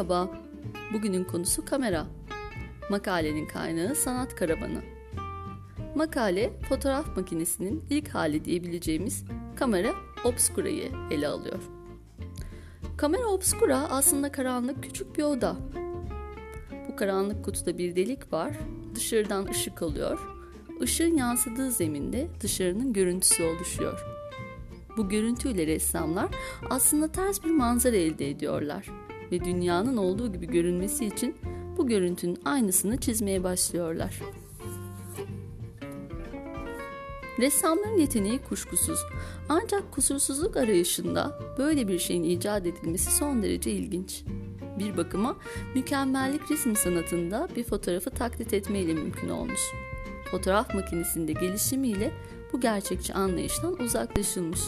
Merhaba, bugünün konusu kamera. Makalenin kaynağı sanat karavanı. Makale, fotoğraf makinesinin ilk hali diyebileceğimiz kamera obscura'yı ele alıyor. Kamera obscura aslında karanlık küçük bir oda. Bu karanlık kutuda bir delik var, dışarıdan ışık alıyor. Işığın yansıdığı zeminde dışarının görüntüsü oluşuyor. Bu görüntüyle ressamlar aslında ters bir manzara elde ediyorlar ve dünyanın olduğu gibi görünmesi için bu görüntünün aynısını çizmeye başlıyorlar. Ressamların yeteneği kuşkusuz ancak kusursuzluk arayışında böyle bir şeyin icat edilmesi son derece ilginç. Bir bakıma mükemmellik resim sanatında bir fotoğrafı taklit etmeyle mümkün olmuş. Fotoğraf makinesinde gelişimiyle bu gerçekçi anlayıştan uzaklaşılmış.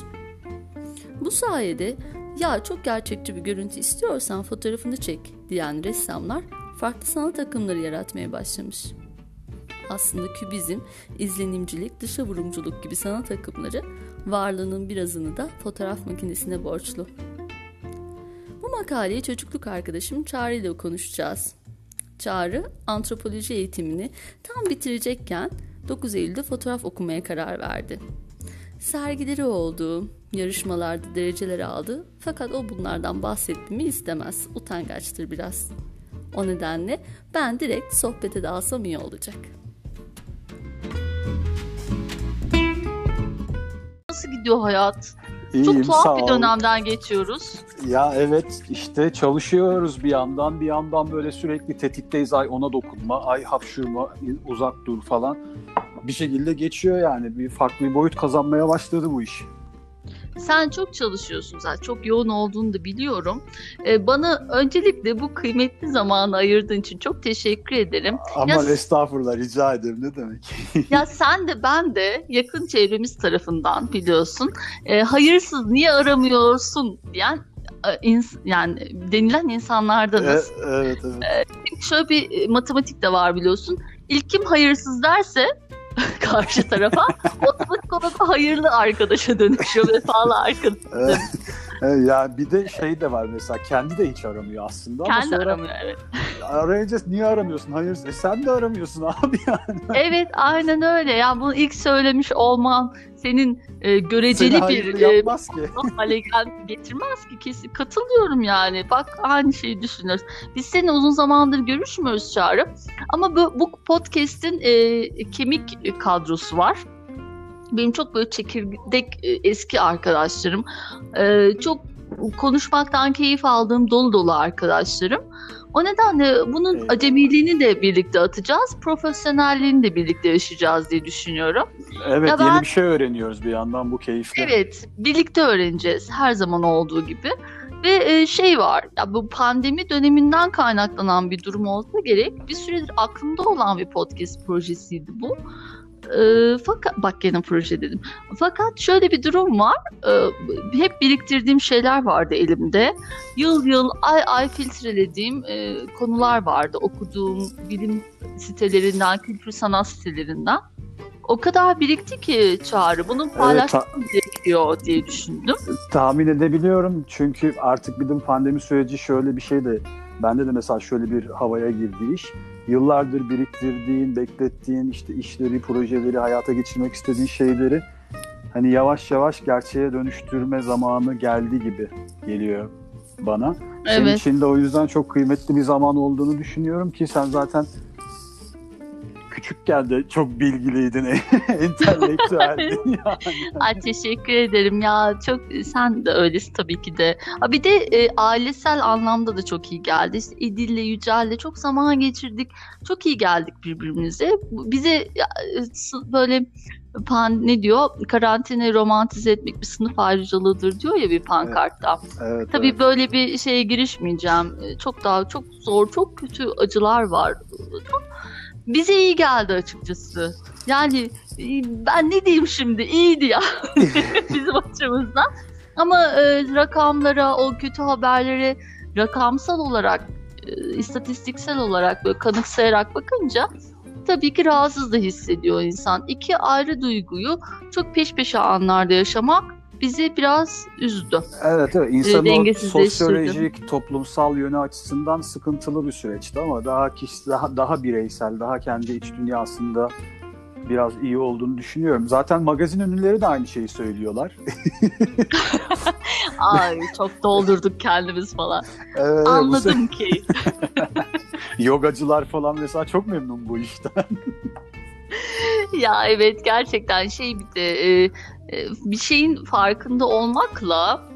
Bu sayede ya çok gerçekçi bir görüntü istiyorsan fotoğrafını çek diyen ressamlar farklı sanat akımları yaratmaya başlamış. Aslında kübizm, izlenimcilik, dışa vurumculuk gibi sanat akımları varlığının birazını da fotoğraf makinesine borçlu. Bu makaleyi çocukluk arkadaşım Çağrı ile konuşacağız. Çağrı antropoloji eğitimini tam bitirecekken 9 Eylül'de fotoğraf okumaya karar verdi. Sergileri oldu, yarışmalarda dereceler aldı fakat o bunlardan bahsettiğimi istemez, utangaçtır biraz. O nedenle ben direkt sohbete dalsam iyi olacak. Nasıl gidiyor hayat? İyiyim, Çok tuhaf bir dönemden geçiyoruz. Ya evet işte çalışıyoruz bir yandan bir yandan böyle sürekli tetikteyiz ay ona dokunma ay hapşurma uzak dur falan. Bir şekilde geçiyor yani bir farklı bir boyut kazanmaya başladı bu iş. Sen çok çalışıyorsun zaten. Çok yoğun olduğunu da biliyorum. Ee, bana öncelikle bu kıymetli zamanı ayırdığın için çok teşekkür ederim. Ama Ya- estağfurullah rica ederim ne demek. ya sen de ben de yakın çevremiz tarafından biliyorsun. e, hayırsız niye aramıyorsun diyen e, yani denilen E, insanlardanız. evet evet. Şöyle bir e, matematik de var biliyorsun. İlk kim hayırsız derse karşı tarafa otomatik olarak hayırlı arkadaşa dönüşüyor vefalı arkadaş. Evet. Evet, ya bir de şey de var mesela kendi de hiç aramıyor aslında ama Kendi sonra aramıyor evet. arayınca niye aramıyorsun? Hayır e sen de aramıyorsun abi yani. Evet aynen öyle. Yani bunu ilk söylemiş olman senin e, Seni göreceli bir hayırlı e, hale gel- getirmez ki kesin. Katılıyorum yani. Bak aynı şeyi düşünüyoruz. Biz seninle uzun zamandır görüşmüyoruz Çağrı. Ama bu, bu podcast'in e, kemik kadrosu var. Benim çok böyle çekirdek e, eski arkadaşlarım. E, çok konuşmaktan keyif aldığım dolu dolu arkadaşlarım. O nedenle bunun acemiliğini de birlikte atacağız, profesyonelliğini de birlikte yaşayacağız diye düşünüyorum. Evet Ya ben- yeni bir şey öğreniyoruz bir yandan bu keyifle. Evet, birlikte öğreneceğiz her zaman olduğu gibi. Ve e, şey var, ya bu pandemi döneminden kaynaklanan bir durum olsa gerek. Bir süredir aklımda olan bir podcast projesiydi bu. E, fakat bak gene proje dedim. Fakat şöyle bir durum var. E, hep biriktirdiğim şeyler vardı elimde. Yıl yıl ay ay filtrelediğim e, konular vardı. Okuduğum bilim sitelerinden, kültür sanat sitelerinden. O kadar birikti ki Çağrı. Bunu paylaşmam gerekiyor diye düşündüm. Tahmin edebiliyorum çünkü artık bu pandemi süreci şöyle bir şey de bende de mesela şöyle bir havaya girdi iş. Yıllardır biriktirdiğin, beklettiğin işte işleri, projeleri, hayata geçirmek istediğin şeyleri hani yavaş yavaş gerçeğe dönüştürme zamanı geldi gibi geliyor bana. Senin Evet. için de o yüzden çok kıymetli bir zaman olduğunu düşünüyorum ki sen zaten küçükken de çok bilgiliydin, entelektüeldin yani. Ay teşekkür ederim ya. Çok sen de öylesin tabii ki de. Ha bir de e, ailesel anlamda da çok iyi geldi. İşte İdil'le Yücel'le çok zaman geçirdik. Çok iyi geldik birbirimize. Bize e, böyle pan, ne diyor? Karantinayı romantize etmek bir sınıf ayrıcalığıdır diyor ya bir pankartta. Evet, Tabii evet. böyle bir şeye girişmeyeceğim. Ee, Çok daha çok zor, çok kötü acılar var. Bize iyi geldi açıkçası. Yani e, ben ne diyeyim şimdi? İyiydi ya bizim açımızdan. Ama e, rakamlara, o kötü haberlere rakamsal olarak, e, istatistiksel olarak böyle kanıksayarak bakınca tabii ki rahatsız da hissediyor insan. İki ayrı duyguyu çok peş peşe anlarda yaşamak bizi biraz üzdü. Evet evet insanın sosyolojik, toplumsal yönü açısından sıkıntılı bir süreçti ama daha kişi daha daha bireysel, daha kendi iç dünyasında biraz iyi olduğunu düşünüyorum. Zaten magazin ünlüleri de aynı şeyi söylüyorlar. Ay çok doldurduk kendimiz falan. Evet, Anladım bu... ki. Yogacılar falan mesela çok memnun bu işten. ya evet gerçekten şey bir de e, e, bir şeyin farkında olmakla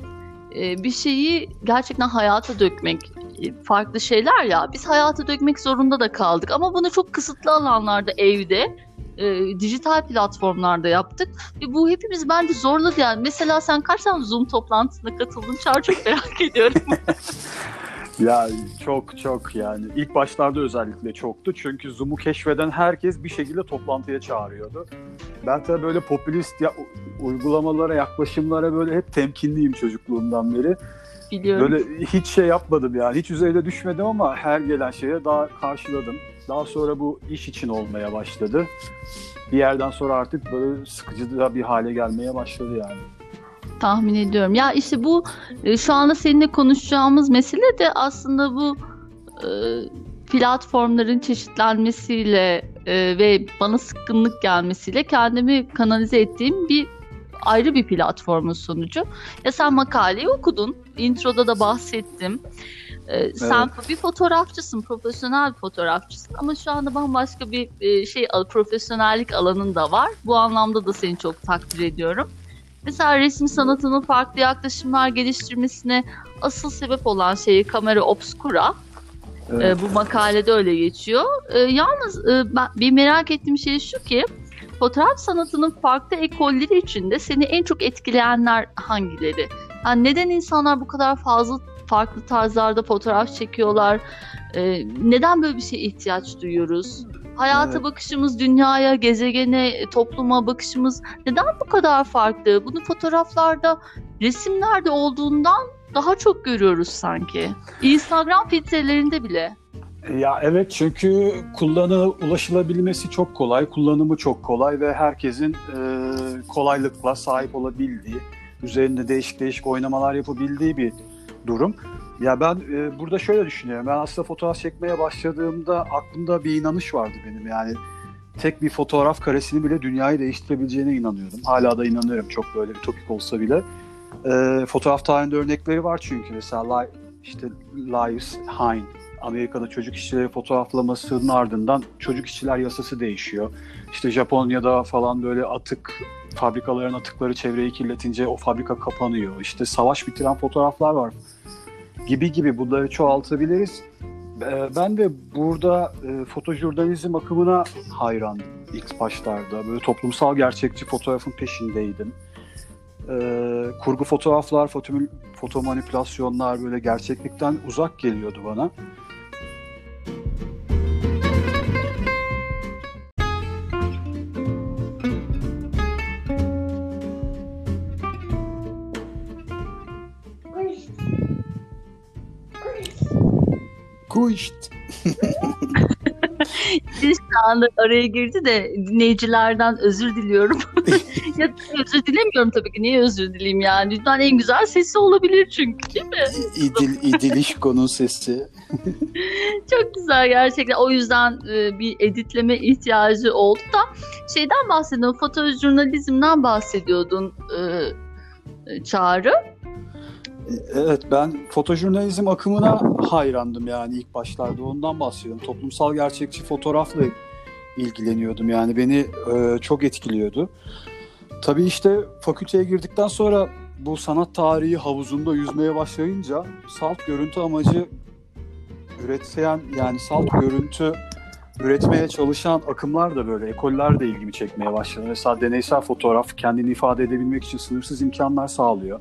e, bir şeyi gerçekten hayata dökmek e, farklı şeyler ya. Biz hayata dökmek zorunda da kaldık ama bunu çok kısıtlı alanlarda evde e, dijital platformlarda yaptık. Ve bu hepimiz bence zorladı yani. Mesela sen kaç tane Zoom toplantısına katıldın? Çağır çok merak ediyorum. Ya çok çok yani ilk başlarda özellikle çoktu çünkü Zoom'u keşfeden herkes bir şekilde toplantıya çağırıyordu. Ben tabii böyle popülist ya, uygulamalara, yaklaşımlara böyle hep temkinliyim çocukluğumdan beri. Biliyorum. Böyle hiç şey yapmadım yani hiç üzerine düşmedim ama her gelen şeye daha karşıladım. Daha sonra bu iş için olmaya başladı. Bir yerden sonra artık böyle sıkıcı da bir hale gelmeye başladı yani tahmin ediyorum. Ya işte bu e, şu anda seninle konuşacağımız mesele de aslında bu e, platformların çeşitlenmesiyle e, ve bana sıkkınlık gelmesiyle kendimi kanalize ettiğim bir ayrı bir platformun sonucu. Ya sen makaleyi okudun. Introda da bahsettim. Ee, sen bir fotoğrafçısın, profesyonel bir fotoğrafçısın ama şu anda bambaşka bir e, şey profesyonellik alanın da var. Bu anlamda da seni çok takdir ediyorum. Mesela resim sanatının farklı yaklaşımlar geliştirmesine asıl sebep olan şeyi kamera obscura. Evet. E, bu makalede öyle geçiyor. E, yalnız e, ben, bir merak ettiğim şey şu ki fotoğraf sanatının farklı ekolleri içinde seni en çok etkileyenler hangileri? Yani neden insanlar bu kadar fazla farklı tarzlarda fotoğraf çekiyorlar? E, neden böyle bir şeye ihtiyaç duyuyoruz? Hayata evet. bakışımız, dünyaya, gezegene, topluma bakışımız neden bu kadar farklı? Bunu fotoğraflarda, resimlerde olduğundan daha çok görüyoruz sanki. Instagram filtrelerinde bile. Ya evet çünkü kullanı ulaşılabilmesi çok kolay, kullanımı çok kolay ve herkesin e, kolaylıkla sahip olabildiği, üzerinde değişik değişik oynamalar yapabildiği bir durum. Ya ben e, burada şöyle düşünüyorum. Ben aslında fotoğraf çekmeye başladığımda aklımda bir inanış vardı benim. Yani tek bir fotoğraf karesini bile dünyayı değiştirebileceğine inanıyordum. Hala da inanıyorum çok böyle bir topik olsa bile. E, fotoğraf tarihinde örnekleri var çünkü. Mesela işte Lives Hine Amerika'da çocuk işçileri fotoğraflamasının ardından çocuk işçiler yasası değişiyor. İşte Japonya'da falan böyle atık fabrikaların atıkları çevreyi kirletince o fabrika kapanıyor. İşte savaş bitiren fotoğraflar var gibi gibi bunları çoğaltabiliriz. Ee, ben de burada e, fotojurnalizm akımına hayrandım ilk başlarda. Böyle toplumsal gerçekçi fotoğrafın peşindeydim. Ee, kurgu fotoğraflar, foto, foto manipülasyonlar böyle gerçeklikten uzak geliyordu bana. Kuşt. Şu anda araya girdi de dinleyicilerden özür diliyorum. ya özür dilemiyorum tabii ki. Niye özür dileyim yani? Dünyanın en güzel sesi olabilir çünkü değil mi? İdil, İdilişko'nun sesi. Çok güzel gerçekten. O yüzden e, bir editleme ihtiyacı oldu da şeyden bahsediyordun. Fotojurnalizmden bahsediyordun e, e Çağrı. Evet ben fotojurnalizm akımına hayrandım yani ilk başlarda ondan bahsediyorum. Toplumsal gerçekçi fotoğrafla ilgileniyordum yani beni e, çok etkiliyordu. Tabii işte fakülteye girdikten sonra bu sanat tarihi havuzunda yüzmeye başlayınca salt görüntü amacı üreten yani salt görüntü üretmeye çalışan akımlar da böyle ekoller de ilgimi çekmeye başladı. Mesela deneysel fotoğraf kendini ifade edebilmek için sınırsız imkanlar sağlıyor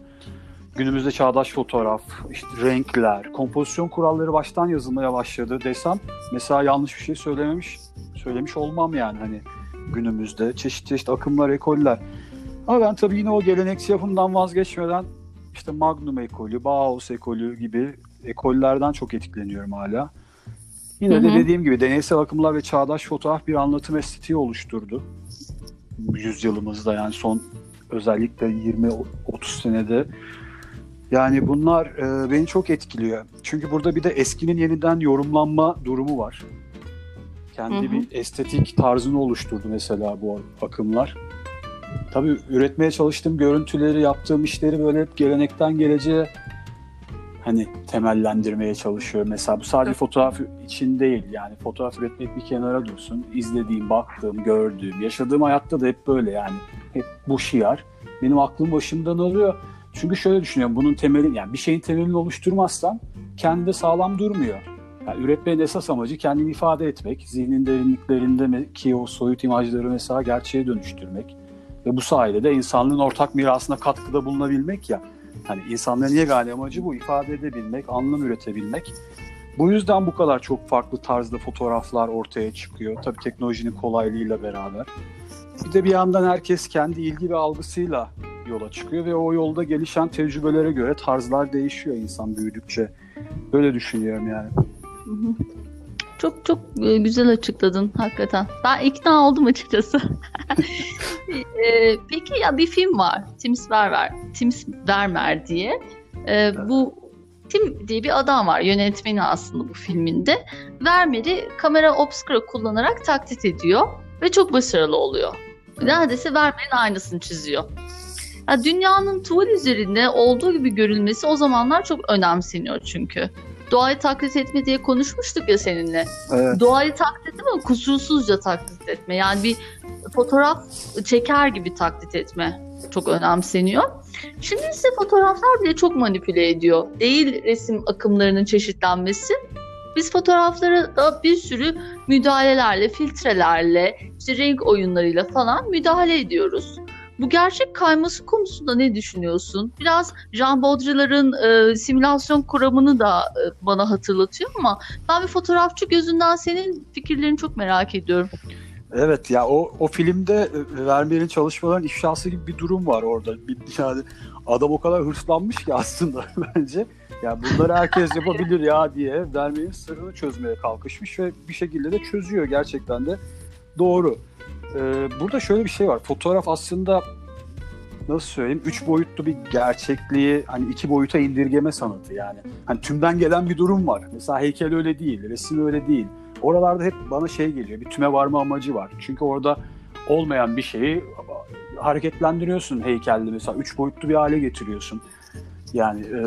günümüzde çağdaş fotoğraf, işte renkler, kompozisyon kuralları baştan yazılmaya başladı desem mesela yanlış bir şey söylememiş söylemiş olmam yani hani günümüzde çeşit çeşit akımlar, ekoller. Ama ben tabii yine o geleneksel yapımdan vazgeçmeden işte Magnum ekolü, Bauhaus ekolü gibi ekollerden çok etkileniyorum hala. Yine de dediğim gibi deneysel akımlar ve çağdaş fotoğraf bir anlatım estetiği oluşturdu. Yüzyılımızda yani son özellikle 20-30 senede. Yani bunlar e, beni çok etkiliyor. Çünkü burada bir de eskinin yeniden yorumlanma durumu var. Kendi hı hı. bir estetik tarzını oluşturdu mesela bu akımlar. Tabii üretmeye çalıştığım görüntüleri, yaptığım işleri böyle hep gelenekten geleceğe hani temellendirmeye çalışıyor. Mesela bu sadece fotoğraf için değil yani fotoğraf üretmek bir kenara dursun. İzlediğim, baktığım, gördüğüm, yaşadığım hayatta da hep böyle yani. Hep bu şiar. Benim aklım başımdan alıyor. Çünkü şöyle düşünüyorum bunun temeli yani bir şeyin temelini oluşturmazsan kendi sağlam durmuyor. Yani üretmenin esas amacı kendini ifade etmek, zihnin derinliklerinde ki o soyut imajları mesela gerçeğe dönüştürmek ve bu sayede de insanlığın ortak mirasına katkıda bulunabilmek ya. Hani insanların yegane amacı bu ifade edebilmek, anlam üretebilmek. Bu yüzden bu kadar çok farklı tarzda fotoğraflar ortaya çıkıyor. Tabii teknolojinin kolaylığıyla beraber. Bir de bir yandan herkes kendi ilgi ve algısıyla yola çıkıyor ve o yolda gelişen tecrübelere göre tarzlar değişiyor insan büyüdükçe. Böyle düşünüyorum yani. Çok çok e, güzel açıkladın hakikaten. Ben ikna oldum açıkçası. E, peki ya bir film var. Tim Vermer, Tim Vermer diye. E, bu Tim diye bir adam var. Yönetmeni aslında bu filminde. Vermer'i kamera obscura kullanarak taklit ediyor ve çok başarılı oluyor. Neredeyse Vermer'in aynısını çiziyor. Yani dünyanın tuval üzerinde olduğu gibi görülmesi o zamanlar çok önemseniyor çünkü doğayı taklit etme diye konuşmuştuk ya seninle. Evet. Doğayı taklit etme ama kusursuzca taklit etme. Yani bir fotoğraf çeker gibi taklit etme çok önemseniyor. Şimdi ise fotoğraflar bile çok manipüle ediyor. Değil resim akımlarının çeşitlenmesi. Biz fotoğraflara da bir sürü müdahalelerle, filtrelerle, işte renk oyunlarıyla falan müdahale ediyoruz. Bu gerçek kayması konusunda ne düşünüyorsun? Biraz Jean Baudrillard'ın e, simülasyon kuramını da e, bana hatırlatıyor ama ben bir fotoğrafçı gözünden senin fikirlerini çok merak ediyorum. Evet ya o o filmde e, Vermeer'in çalışmaların ifşası gibi bir durum var orada. Bir, yani adam o kadar hırslanmış ki aslında bence. Yani bunları herkes yapabilir ya diye Vermeer'in sırrını çözmeye kalkışmış ve bir şekilde de çözüyor gerçekten de doğru. Ee, burada şöyle bir şey var. Fotoğraf aslında nasıl söyleyeyim üç boyutlu bir gerçekliği hani iki boyuta indirgeme sanatı yani. Hani tümden gelen bir durum var. Mesela heykel öyle değil, resim öyle değil. Oralarda hep bana şey geliyor, bir tüme varma amacı var. Çünkü orada olmayan bir şeyi hareketlendiriyorsun heykelde mesela. Üç boyutlu bir hale getiriyorsun. Yani e,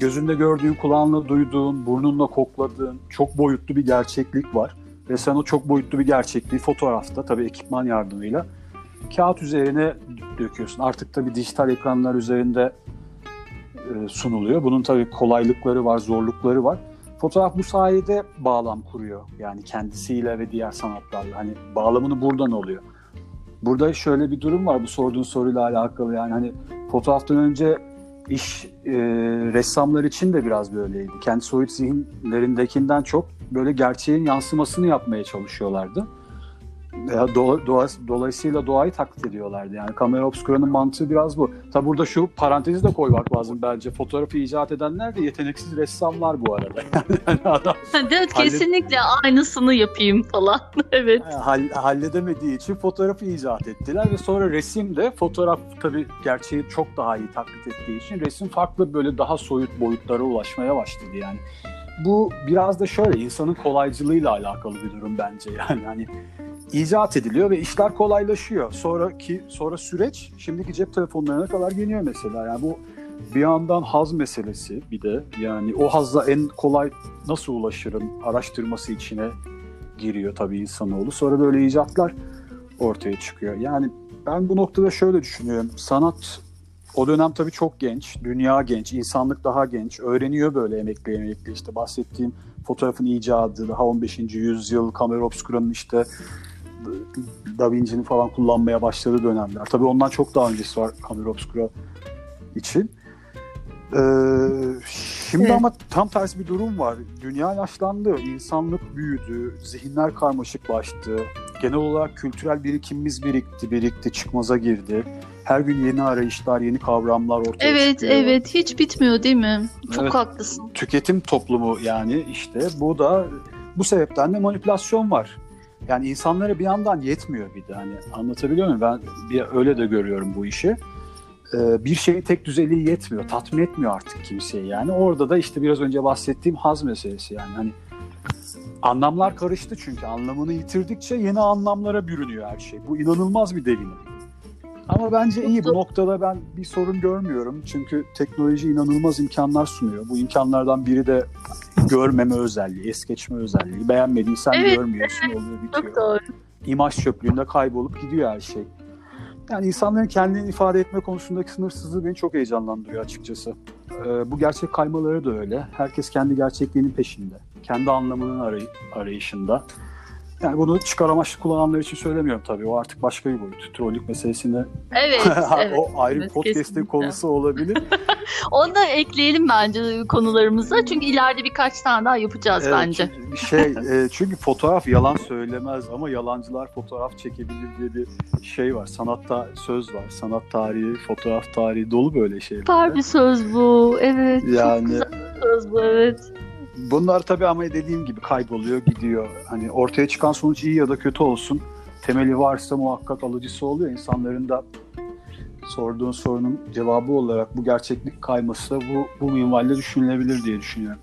gözünde gördüğün, kulağınla duyduğun, burnunla kokladığın çok boyutlu bir gerçeklik var. Ve sen o çok boyutlu bir gerçekliği fotoğrafta tabii ekipman yardımıyla kağıt üzerine döküyorsun. Artık tabii dijital ekranlar üzerinde e, sunuluyor. Bunun tabii kolaylıkları var, zorlukları var. Fotoğraf bu sayede bağlam kuruyor. Yani kendisiyle ve diğer sanatlarla. Hani bağlamını buradan oluyor. Burada şöyle bir durum var bu sorduğun soruyla alakalı. Yani hani fotoğraftan önce iş e, ressamlar için de biraz böyleydi. Kendi soyut zihinlerindekinden çok böyle gerçeğin yansımasını yapmaya çalışıyorlardı. Do, doğa, dolayısıyla doğayı taklit ediyorlardı. Yani kamera obscura'nın mantığı biraz bu. Tabi burada şu parantezi de koymak lazım bence. Fotoğrafı icat edenler de yeteneksiz ressamlar bu arada. Yani adam evet kesinlikle hallet... aynısını yapayım falan. evet. Hall halledemediği için fotoğrafı icat ettiler ve sonra resim de fotoğraf tabi gerçeği çok daha iyi taklit ettiği için resim farklı böyle daha soyut boyutlara ulaşmaya başladı yani. Bu biraz da şöyle insanın kolaycılığıyla alakalı bir durum bence yani hani icat ediliyor ve işler kolaylaşıyor. Sonraki sonra süreç şimdiki cep telefonlarına kadar geliyor mesela. Yani bu bir yandan haz meselesi bir de yani o hazla en kolay nasıl ulaşırım araştırması içine giriyor tabii insanoğlu. Sonra böyle icatlar ortaya çıkıyor. Yani ben bu noktada şöyle düşünüyorum. Sanat o dönem tabii çok genç, dünya genç, insanlık daha genç. Öğreniyor böyle emekli emekli işte bahsettiğim fotoğrafın icadı, daha 15. yüzyıl, kamera obscura'nın işte Da Vinci'nin falan kullanmaya başladığı dönemler. Tabii ondan çok daha öncesi var kamera obscura için. Ee, şimdi evet. ama tam tersi bir durum var. Dünya yaşlandı, insanlık büyüdü, zihinler karmaşıklaştı. Genel olarak kültürel birikimimiz birikti, birikti, çıkmaza girdi. Her gün yeni arayışlar, yeni kavramlar ortaya evet, çıkıyor. Evet, evet. Hiç bitmiyor değil mi? Çok evet, haklısın. Tüketim toplumu yani işte bu da bu sebepten de manipülasyon var. Yani insanlara bir yandan yetmiyor bir de hani anlatabiliyor muyum? Ben bir öyle de görüyorum bu işi. Ee, bir şeyin tek düzeliği yetmiyor. Tatmin etmiyor artık kimseyi yani. Orada da işte biraz önce bahsettiğim haz meselesi yani. Hani anlamlar karıştı çünkü anlamını yitirdikçe yeni anlamlara bürünüyor her şey. Bu inanılmaz bir delinim. Ama bence iyi bu noktada ben bir sorun görmüyorum. Çünkü teknoloji inanılmaz imkanlar sunuyor. Bu imkanlardan biri de görmeme özelliği, es geçme özelliği. Beğenmediysen Evet, görmüyorsun oluyor bitiyor. Çok doğru. İmaj çöplüğünde kaybolup gidiyor her şey. Yani insanların kendini ifade etme konusundaki sınırsızlığı beni çok heyecanlandırıyor açıkçası. Ee, bu gerçek kaymaları da öyle. Herkes kendi gerçekliğinin peşinde. Kendi anlamının arayı- arayışında. Yani bunu çıkar amaçlı kullananlar için söylemiyorum tabii. O artık başka bir boyut. Trollük meselesini Evet, evet. o ayrı evet, podcast'in konusu olabilir. Onu da ekleyelim bence konularımıza. Çünkü ileride birkaç tane daha yapacağız Evet, bence. çünkü Şey, e, çünkü fotoğraf yalan söylemez ama yalancılar fotoğraf çekebilir diye bir şey var. Sanatta söz var. Sanat tarihi, fotoğraf tarihi dolu böyle şeyler. Süper bir söz bu. Evet. Yani- Çok güzel bir söz bu. Evet. Bunlar tabii ama dediğim gibi kayboluyor, gidiyor. Hani ortaya çıkan sonuç iyi ya da kötü olsun. Temeli varsa muhakkak alıcısı oluyor. İnsanların da sorduğun sorunun cevabı olarak bu gerçeklik kayması da bu, bu minvalde düşünülebilir diye düşünüyorum.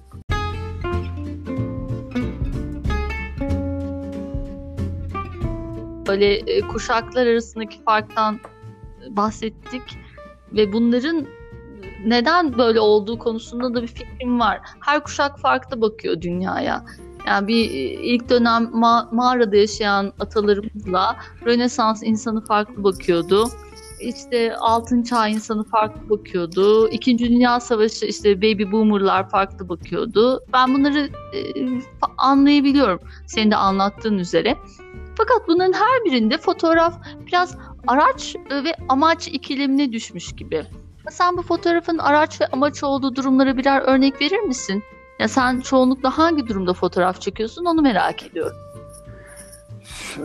Böyle e, kuşaklar arasındaki farktan bahsettik ve bunların neden böyle olduğu konusunda da bir fikrim var. Her kuşak farklı bakıyor dünyaya. Yani bir e, ilk dönem ma- mağarada yaşayan atalarımızla Rönesans insanı farklı bakıyordu. İşte altın çağ insanı farklı bakıyordu. İkinci Dünya Savaşı işte baby boomerlar farklı bakıyordu. Ben bunları e, anlayabiliyorum senin de anlattığın üzere. Fakat bunların her birinde fotoğraf biraz araç e, ve amaç ikilemine düşmüş gibi. Sen bu fotoğrafın araç ve amaç olduğu durumlara birer örnek verir misin? Ya sen çoğunlukla hangi durumda fotoğraf çekiyorsun onu merak ediyorum.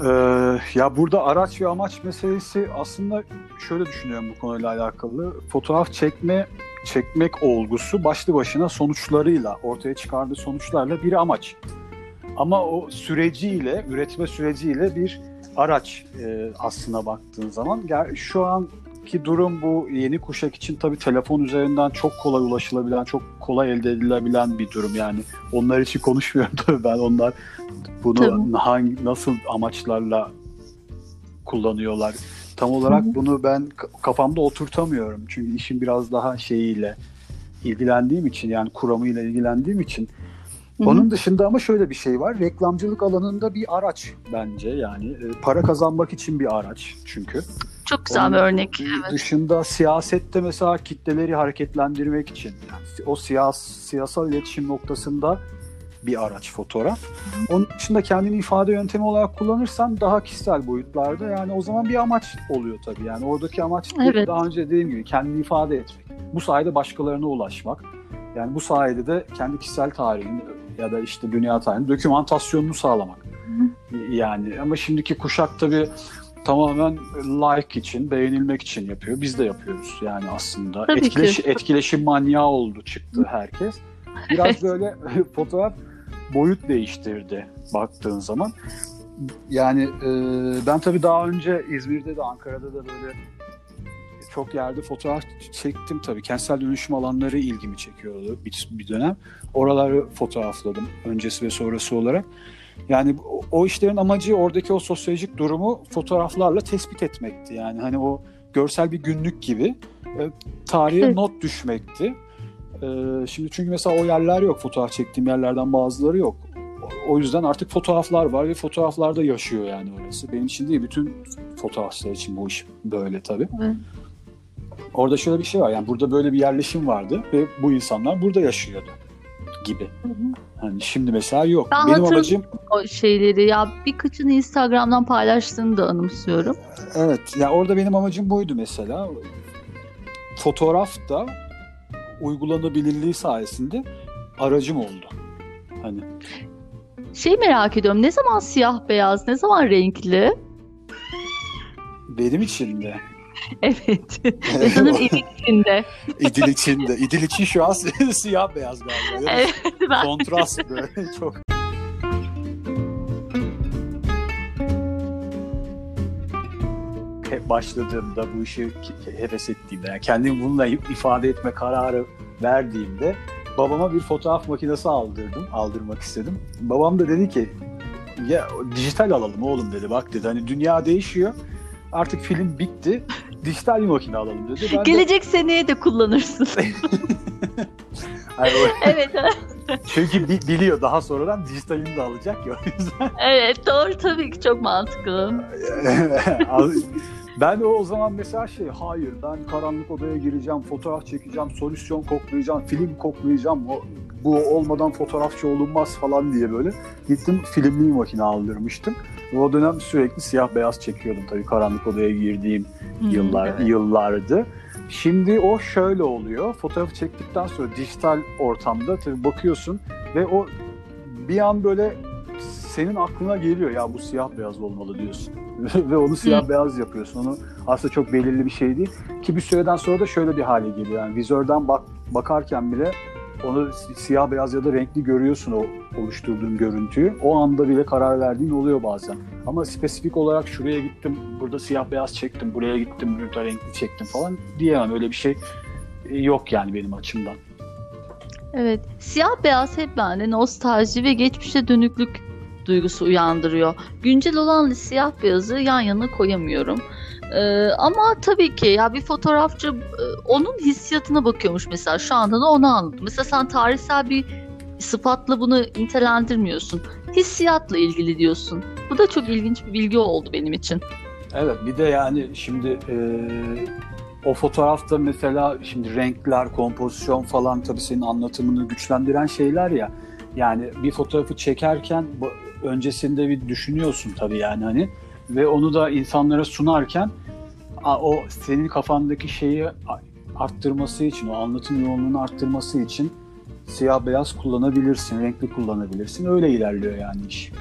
Ee, ya burada araç ve amaç meselesi aslında şöyle düşünüyorum bu konuyla alakalı. Fotoğraf çekme çekmek olgusu başlı başına sonuçlarıyla, ortaya çıkardığı sonuçlarla bir amaç. Ama o süreciyle, üretme süreciyle bir araç e, aslına baktığın zaman. Şu anki durum bu yeni kuşak için tabii telefon üzerinden çok kolay ulaşılabilen, çok kolay elde edilebilen bir durum. Yani onlar için konuşmuyorum tabii ben. Onlar bunu Tabii. hangi nasıl amaçlarla kullanıyorlar? Tam olarak Hı bunu ben kafamda oturtamıyorum. Çünkü işin biraz daha şeyiyle ilgilendiğim için yani kuramıyla ilgilendiğim için onun dışında ama şöyle bir şey var. Reklamcılık alanında bir araç bence yani e, para kazanmak için bir araç çünkü. Çok güzel bir Onun örnek. Evet. Dışında siyasette mesela kitleleri hareketlendirmek için yani o siyas siyasal iletişim noktasında bir araç fotoğraf. Onun dışında kendini ifade yöntemi olarak kullanırsan daha kişisel boyutlarda yani o zaman bir amaç oluyor tabii. Yani oradaki amaç Evet. daha önce dediğim gibi kendini ifade etmek. Bu sayede başkalarına ulaşmak. Yani bu sayede de kendi kişisel tarihini ya da işte dünya tarihinin dokümantasyonunu sağlamak. Yani ama şimdiki kuşak tabii tamamen like için, beğenilmek için yapıyor. Biz de yapıyoruz yani aslında. Tabii ki. Etkileş, etkileşim manyağı oldu çıktı herkes. Biraz böyle fotoğraf boyut değiştirdi baktığın zaman. Yani e, ben tabii daha önce İzmir'de de Ankara'da da böyle çok yerde fotoğraf çektim tabii. Kentsel dönüşüm alanları ilgimi çekiyordu bir, bir dönem. Oraları fotoğrafladım öncesi ve sonrası olarak. Yani o, işlerin amacı oradaki o sosyolojik durumu fotoğraflarla tespit etmekti. Yani hani o görsel bir günlük gibi e, tarihe not düşmekti. E, şimdi çünkü mesela o yerler yok. Fotoğraf çektiğim yerlerden bazıları yok. O- yüzden artık fotoğraflar var ve fotoğraflarda yaşıyor yani orası. Benim için değil, bütün fotoğrafçılar için bu iş böyle tabii. Evet. Orada şöyle bir şey var. Yani burada böyle bir yerleşim vardı ve bu insanlar burada yaşıyordu gibi. Hı hı. Hani şimdi mesela yok. Ben Benim hatırlıyorum. amacım O şeyleri ya birkaçını Instagram'dan paylaştığını da anımsıyorum. evet ya orada benim amacım buydu mesela. Fotoğraf da uygulanabilirliği sayesinde aracım oldu. Hani Şey merak ediyorum ne zaman siyah beyaz ne zaman renkli? benim için de Evet. Ve sanırım evin içinde. İdil için de. İdil için şu an siyah beyaz galiba. Evet ben Kontrast böyle çok. başladığımda bu işi heves ettiğimde yani kendimi bununla ifade etme kararı verdiğimde babama bir fotoğraf makinesi aldırdım, aldırmak istedim. Babam da dedi ki ya dijital alalım oğlum dedi. Bak dedi hani dünya değişiyor. Artık film bitti. Dijital bir makine alalım dedi. Ben Gelecek de... seneye de kullanırsın. yani o... evet. Çünkü bi- biliyor daha sonradan dijitalini de alacak ya o yüzden. Evet doğru tabii ki çok mantıklı. Ben o, o zaman mesela şey hayır ben karanlık odaya gireceğim, fotoğraf çekeceğim, solüsyon koklayacağım, film koklayacağım. O, bu olmadan fotoğrafçı olunmaz falan diye böyle gittim filmli makine aldırmıştım. O dönem sürekli siyah beyaz çekiyordum tabii karanlık odaya girdiğim hmm, yıllar evet. yıllardı. Şimdi o şöyle oluyor. Fotoğrafı çektikten sonra dijital ortamda tabii bakıyorsun ve o bir an böyle senin aklına geliyor ya bu siyah beyaz olmalı diyorsun. ve onu siyah beyaz yapıyorsun. Onu aslında çok belirli bir şey değil. Ki bir süreden sonra da şöyle bir hale geliyor. Yani vizörden bak bakarken bile onu siyah beyaz ya da renkli görüyorsun o oluşturduğun görüntüyü. O anda bile karar verdiğin oluyor bazen. Ama spesifik olarak şuraya gittim, burada siyah beyaz çektim, buraya gittim, burada renkli çektim falan diyemem. Öyle bir şey e, yok yani benim açımdan. Evet, siyah beyaz hep bende nostalji ve geçmişe dönüklük duygusu uyandırıyor. Güncel olan siyah beyazı yan yana koyamıyorum. Ee, ama tabii ki ya bir fotoğrafçı e, onun hissiyatına bakıyormuş mesela şu anda da onu anladım. Mesela sen tarihsel bir sıfatla bunu nitelendirmiyorsun. Hissiyatla ilgili diyorsun. Bu da çok ilginç bir bilgi oldu benim için. Evet bir de yani şimdi e, o fotoğrafta mesela şimdi renkler, kompozisyon falan tabii senin anlatımını güçlendiren şeyler ya. Yani bir fotoğrafı çekerken öncesinde bir düşünüyorsun tabii yani hani ve onu da insanlara sunarken o senin kafandaki şeyi arttırması için, o anlatım yoğunluğunu arttırması için siyah beyaz kullanabilirsin, renkli kullanabilirsin. Öyle ilerliyor yani iş.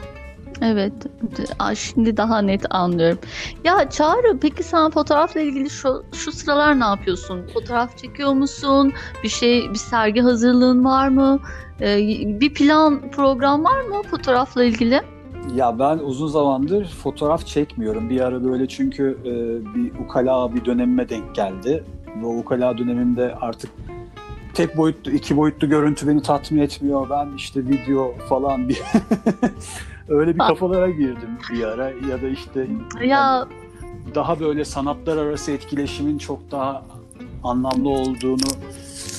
Evet. Şimdi daha net anlıyorum. Ya Çağrı peki sen fotoğrafla ilgili şu, şu sıralar ne yapıyorsun? Fotoğraf çekiyor musun? Bir şey, bir sergi hazırlığın var mı? Ee, bir plan, program var mı fotoğrafla ilgili? Ya ben uzun zamandır fotoğraf çekmiyorum. Bir ara böyle çünkü e, bir ukala bir dönemime denk geldi. Ve o ukala dönemimde artık tek boyutlu, iki boyutlu görüntü beni tatmin etmiyor. Ben işte video falan bir öyle bir kafalara girdim bir ara ya da işte ya daha böyle sanatlar arası etkileşimin çok daha anlamlı olduğunu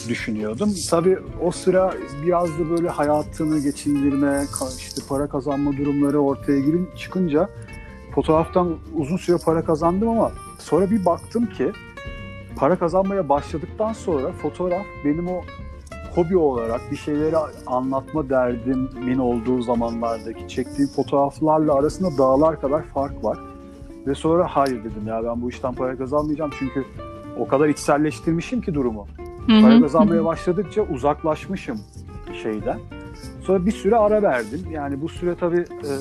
düşünüyordum. Tabii o sıra biraz da böyle hayatını geçindirme, işte para kazanma durumları ortaya girin çıkınca fotoğraftan uzun süre para kazandım ama sonra bir baktım ki para kazanmaya başladıktan sonra fotoğraf benim o hobi olarak bir şeyleri anlatma derdimin olduğu zamanlardaki çektiğim fotoğraflarla arasında dağlar kadar fark var. Ve sonra hayır dedim ya ben bu işten para kazanmayacağım çünkü o kadar içselleştirmişim ki durumu. Hı-hı. Para kazanmaya başladıkça uzaklaşmışım şeyden. Sonra bir süre ara verdim. Yani bu süre tabii e,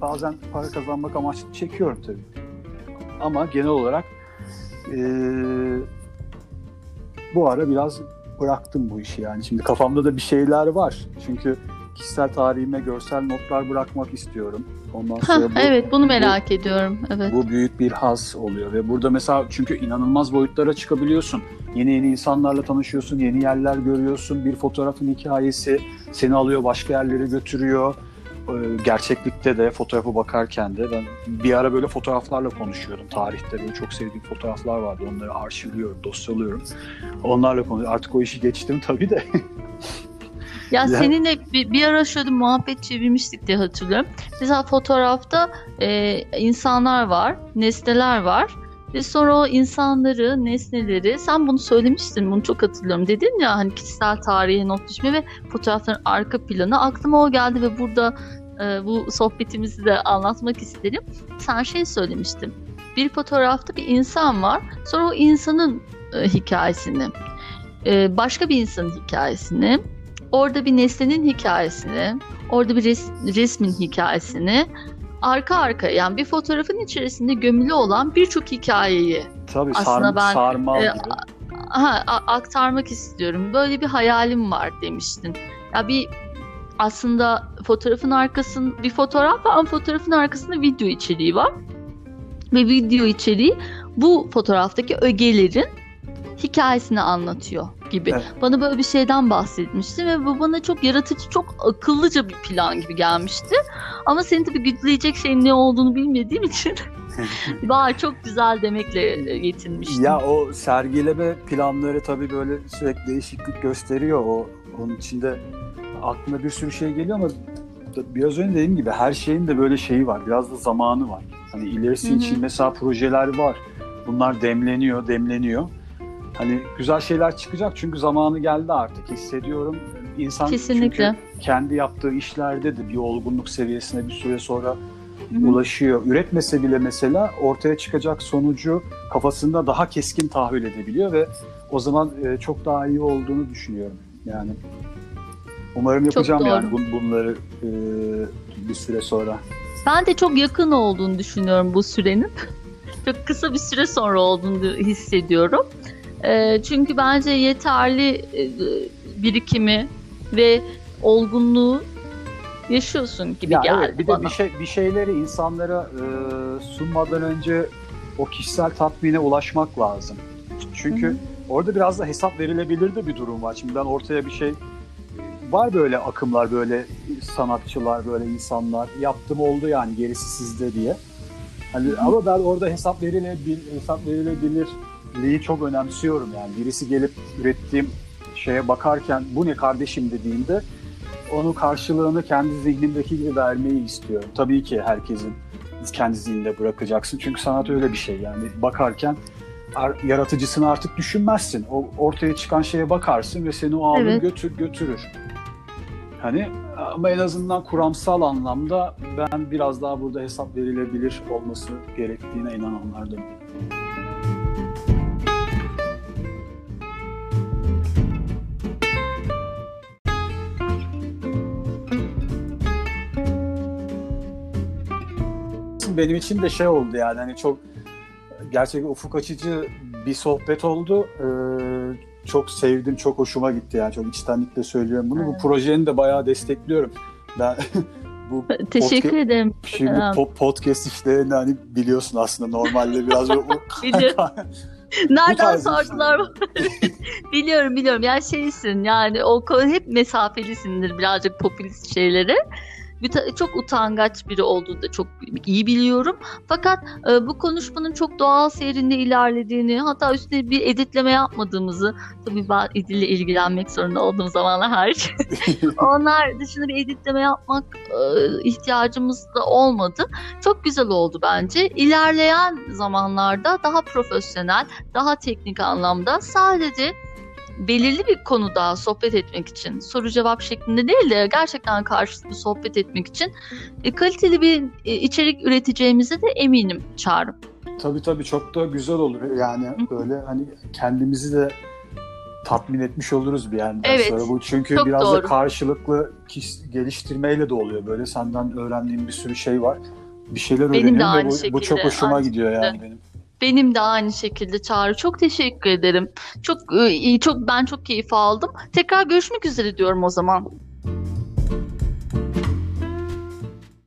bazen para kazanmak amaçlı çekiyorum tabii. Ama genel olarak e, bu ara biraz bıraktım bu işi yani. Şimdi kafamda da bir şeyler var. Çünkü kişisel tarihime görsel notlar bırakmak istiyorum. Ondan sonra Heh, bu, evet bunu merak bu, ediyorum. Evet. Bu büyük bir haz oluyor ve burada mesela çünkü inanılmaz boyutlara çıkabiliyorsun. Yeni yeni insanlarla tanışıyorsun, yeni yerler görüyorsun. Bir fotoğrafın hikayesi seni alıyor başka yerlere götürüyor. Ee, gerçeklikte de fotoğrafı bakarken de ben bir ara böyle fotoğraflarla konuşuyorum. Tarihte böyle çok sevdiğim fotoğraflar vardı. Onları arşivliyorum, dosyalıyorum. Onlarla konuşuyorum. Artık o işi geçtim tabii de. Ya yani... seninle bir, bir ara şöyle muhabbet çevirmiştik diye hatırlıyorum. Mesela fotoğrafta e, insanlar var, nesneler var. Ve sonra o insanları, nesneleri, sen bunu söylemiştin, bunu çok hatırlıyorum. Dedin ya hani kişisel tarihe not düşme ve fotoğrafların arka planı. Aklıma o geldi ve burada e, bu sohbetimizi de anlatmak isterim. Sen şey söylemiştin. Bir fotoğrafta bir insan var. Sonra o insanın e, hikayesini, e, başka bir insanın hikayesini, orada bir nesnenin hikayesini, orada bir res, resmin hikayesini arka arka yani bir fotoğrafın içerisinde gömülü olan birçok hikayeyi Tabii, aslında ben sarmal e, aha, aktarmak istiyorum. Böyle bir hayalim var demiştin. Ya bir aslında fotoğrafın arkasında bir fotoğraf var ama fotoğrafın arkasında video içeriği var. Ve video içeriği bu fotoğraftaki ögelerin hikayesini anlatıyor gibi. Evet. Bana böyle bir şeyden bahsetmişti ve bu bana çok yaratıcı, çok akıllıca bir plan gibi gelmişti. Ama senin tabii güdüleyecek şeyin ne olduğunu bilmediğim için var çok güzel demekle yetinmiştim. Ya o sergileme planları tabii böyle sürekli değişiklik gösteriyor. O onun içinde aklına bir sürü şey geliyor ama biraz önce dediğim gibi her şeyin de böyle şeyi var. Biraz da zamanı var. Hani ilerisi Hı-hı. için mesela projeler var. Bunlar demleniyor, demleniyor. Hani güzel şeyler çıkacak çünkü zamanı geldi artık hissediyorum. İnsan Kesinlikle. çünkü kendi yaptığı işlerde de bir olgunluk seviyesine bir süre sonra Hı-hı. ulaşıyor. Üretmese bile mesela ortaya çıkacak sonucu kafasında daha keskin tahayyül edebiliyor ve o zaman e, çok daha iyi olduğunu düşünüyorum. Yani umarım yapacağım yani bun, bunları e, bir süre sonra. Ben de çok yakın olduğunu düşünüyorum bu sürenin. çok kısa bir süre sonra olduğunu hissediyorum. E, çünkü bence yeterli e, birikimi ve olgunluğu yaşıyorsun gibi ya geldi evet, bir bana. de bir şey bir şeyleri insanlara e, sunmadan önce o kişisel tatmine ulaşmak lazım. Çünkü Hı-hı. orada biraz da hesap verilebilir de bir durum var. Şimdi ben ortaya bir şey var böyle akımlar, böyle sanatçılar, böyle insanlar yaptım oldu yani gerisi sizde diye. Hani Hı-hı. ama ben orada hesap verilebilir, hesap verilebilirliği çok önemsiyorum yani. Birisi gelip ürettiğim şeye bakarken bu ne kardeşim dediğinde onun karşılığını kendi zihnimdeki gibi vermeyi istiyorum. Tabii ki herkesin kendi zihninde bırakacaksın. Çünkü sanat öyle bir şey yani bakarken yaratıcısını artık düşünmezsin. O ortaya çıkan şeye bakarsın ve seni o alır evet. götür götürür. Hani ama en azından kuramsal anlamda ben biraz daha burada hesap verilebilir olması gerektiğine inananlardanım. Benim için de şey oldu yani hani çok gerçekten ufuk açıcı bir sohbet oldu. Ee, çok sevdim, çok hoşuma gitti yani çok içtenlikle söylüyorum bunu. Evet. Bu projeni de bayağı destekliyorum. Ben bu Teşekkür podcast, ederim. Şimdi po- podcast işte hani biliyorsun aslında normalde biraz Biliyorum. Nereden sordular? biliyorum biliyorum. Yani şeysin yani o hep mesafelisindir birazcık popülist şeylere çok utangaç biri olduğunu da çok iyi biliyorum. Fakat e, bu konuşmanın çok doğal seyrinde ilerlediğini hatta üstüne bir editleme yapmadığımızı tabii ben edille ilgilenmek zorunda olduğum zamanlar hariç onlar dışında bir editleme yapmak e, ihtiyacımız da olmadı. Çok güzel oldu bence. İlerleyen zamanlarda daha profesyonel, daha teknik anlamda sadece belirli bir konuda sohbet etmek için soru cevap şeklinde değil de gerçekten karşılıklı sohbet etmek için e, kaliteli bir e, içerik üreteceğimize de eminim Çağrı. Tabii tabii çok da güzel olur. Yani Hı. böyle hani kendimizi de tatmin etmiş oluruz bir yandan evet, sonra. Bu çünkü biraz doğru. da karşılıklı geliştirmeyle de oluyor. Böyle senden öğrendiğim bir sürü şey var. Bir şeyler benim öğreniyorum ve bu, şekilde, bu çok hoşuma gidiyor yani benim. Benim de aynı şekilde Çağrı. Çok teşekkür ederim. Çok e, çok ben çok keyif aldım. Tekrar görüşmek üzere diyorum o zaman.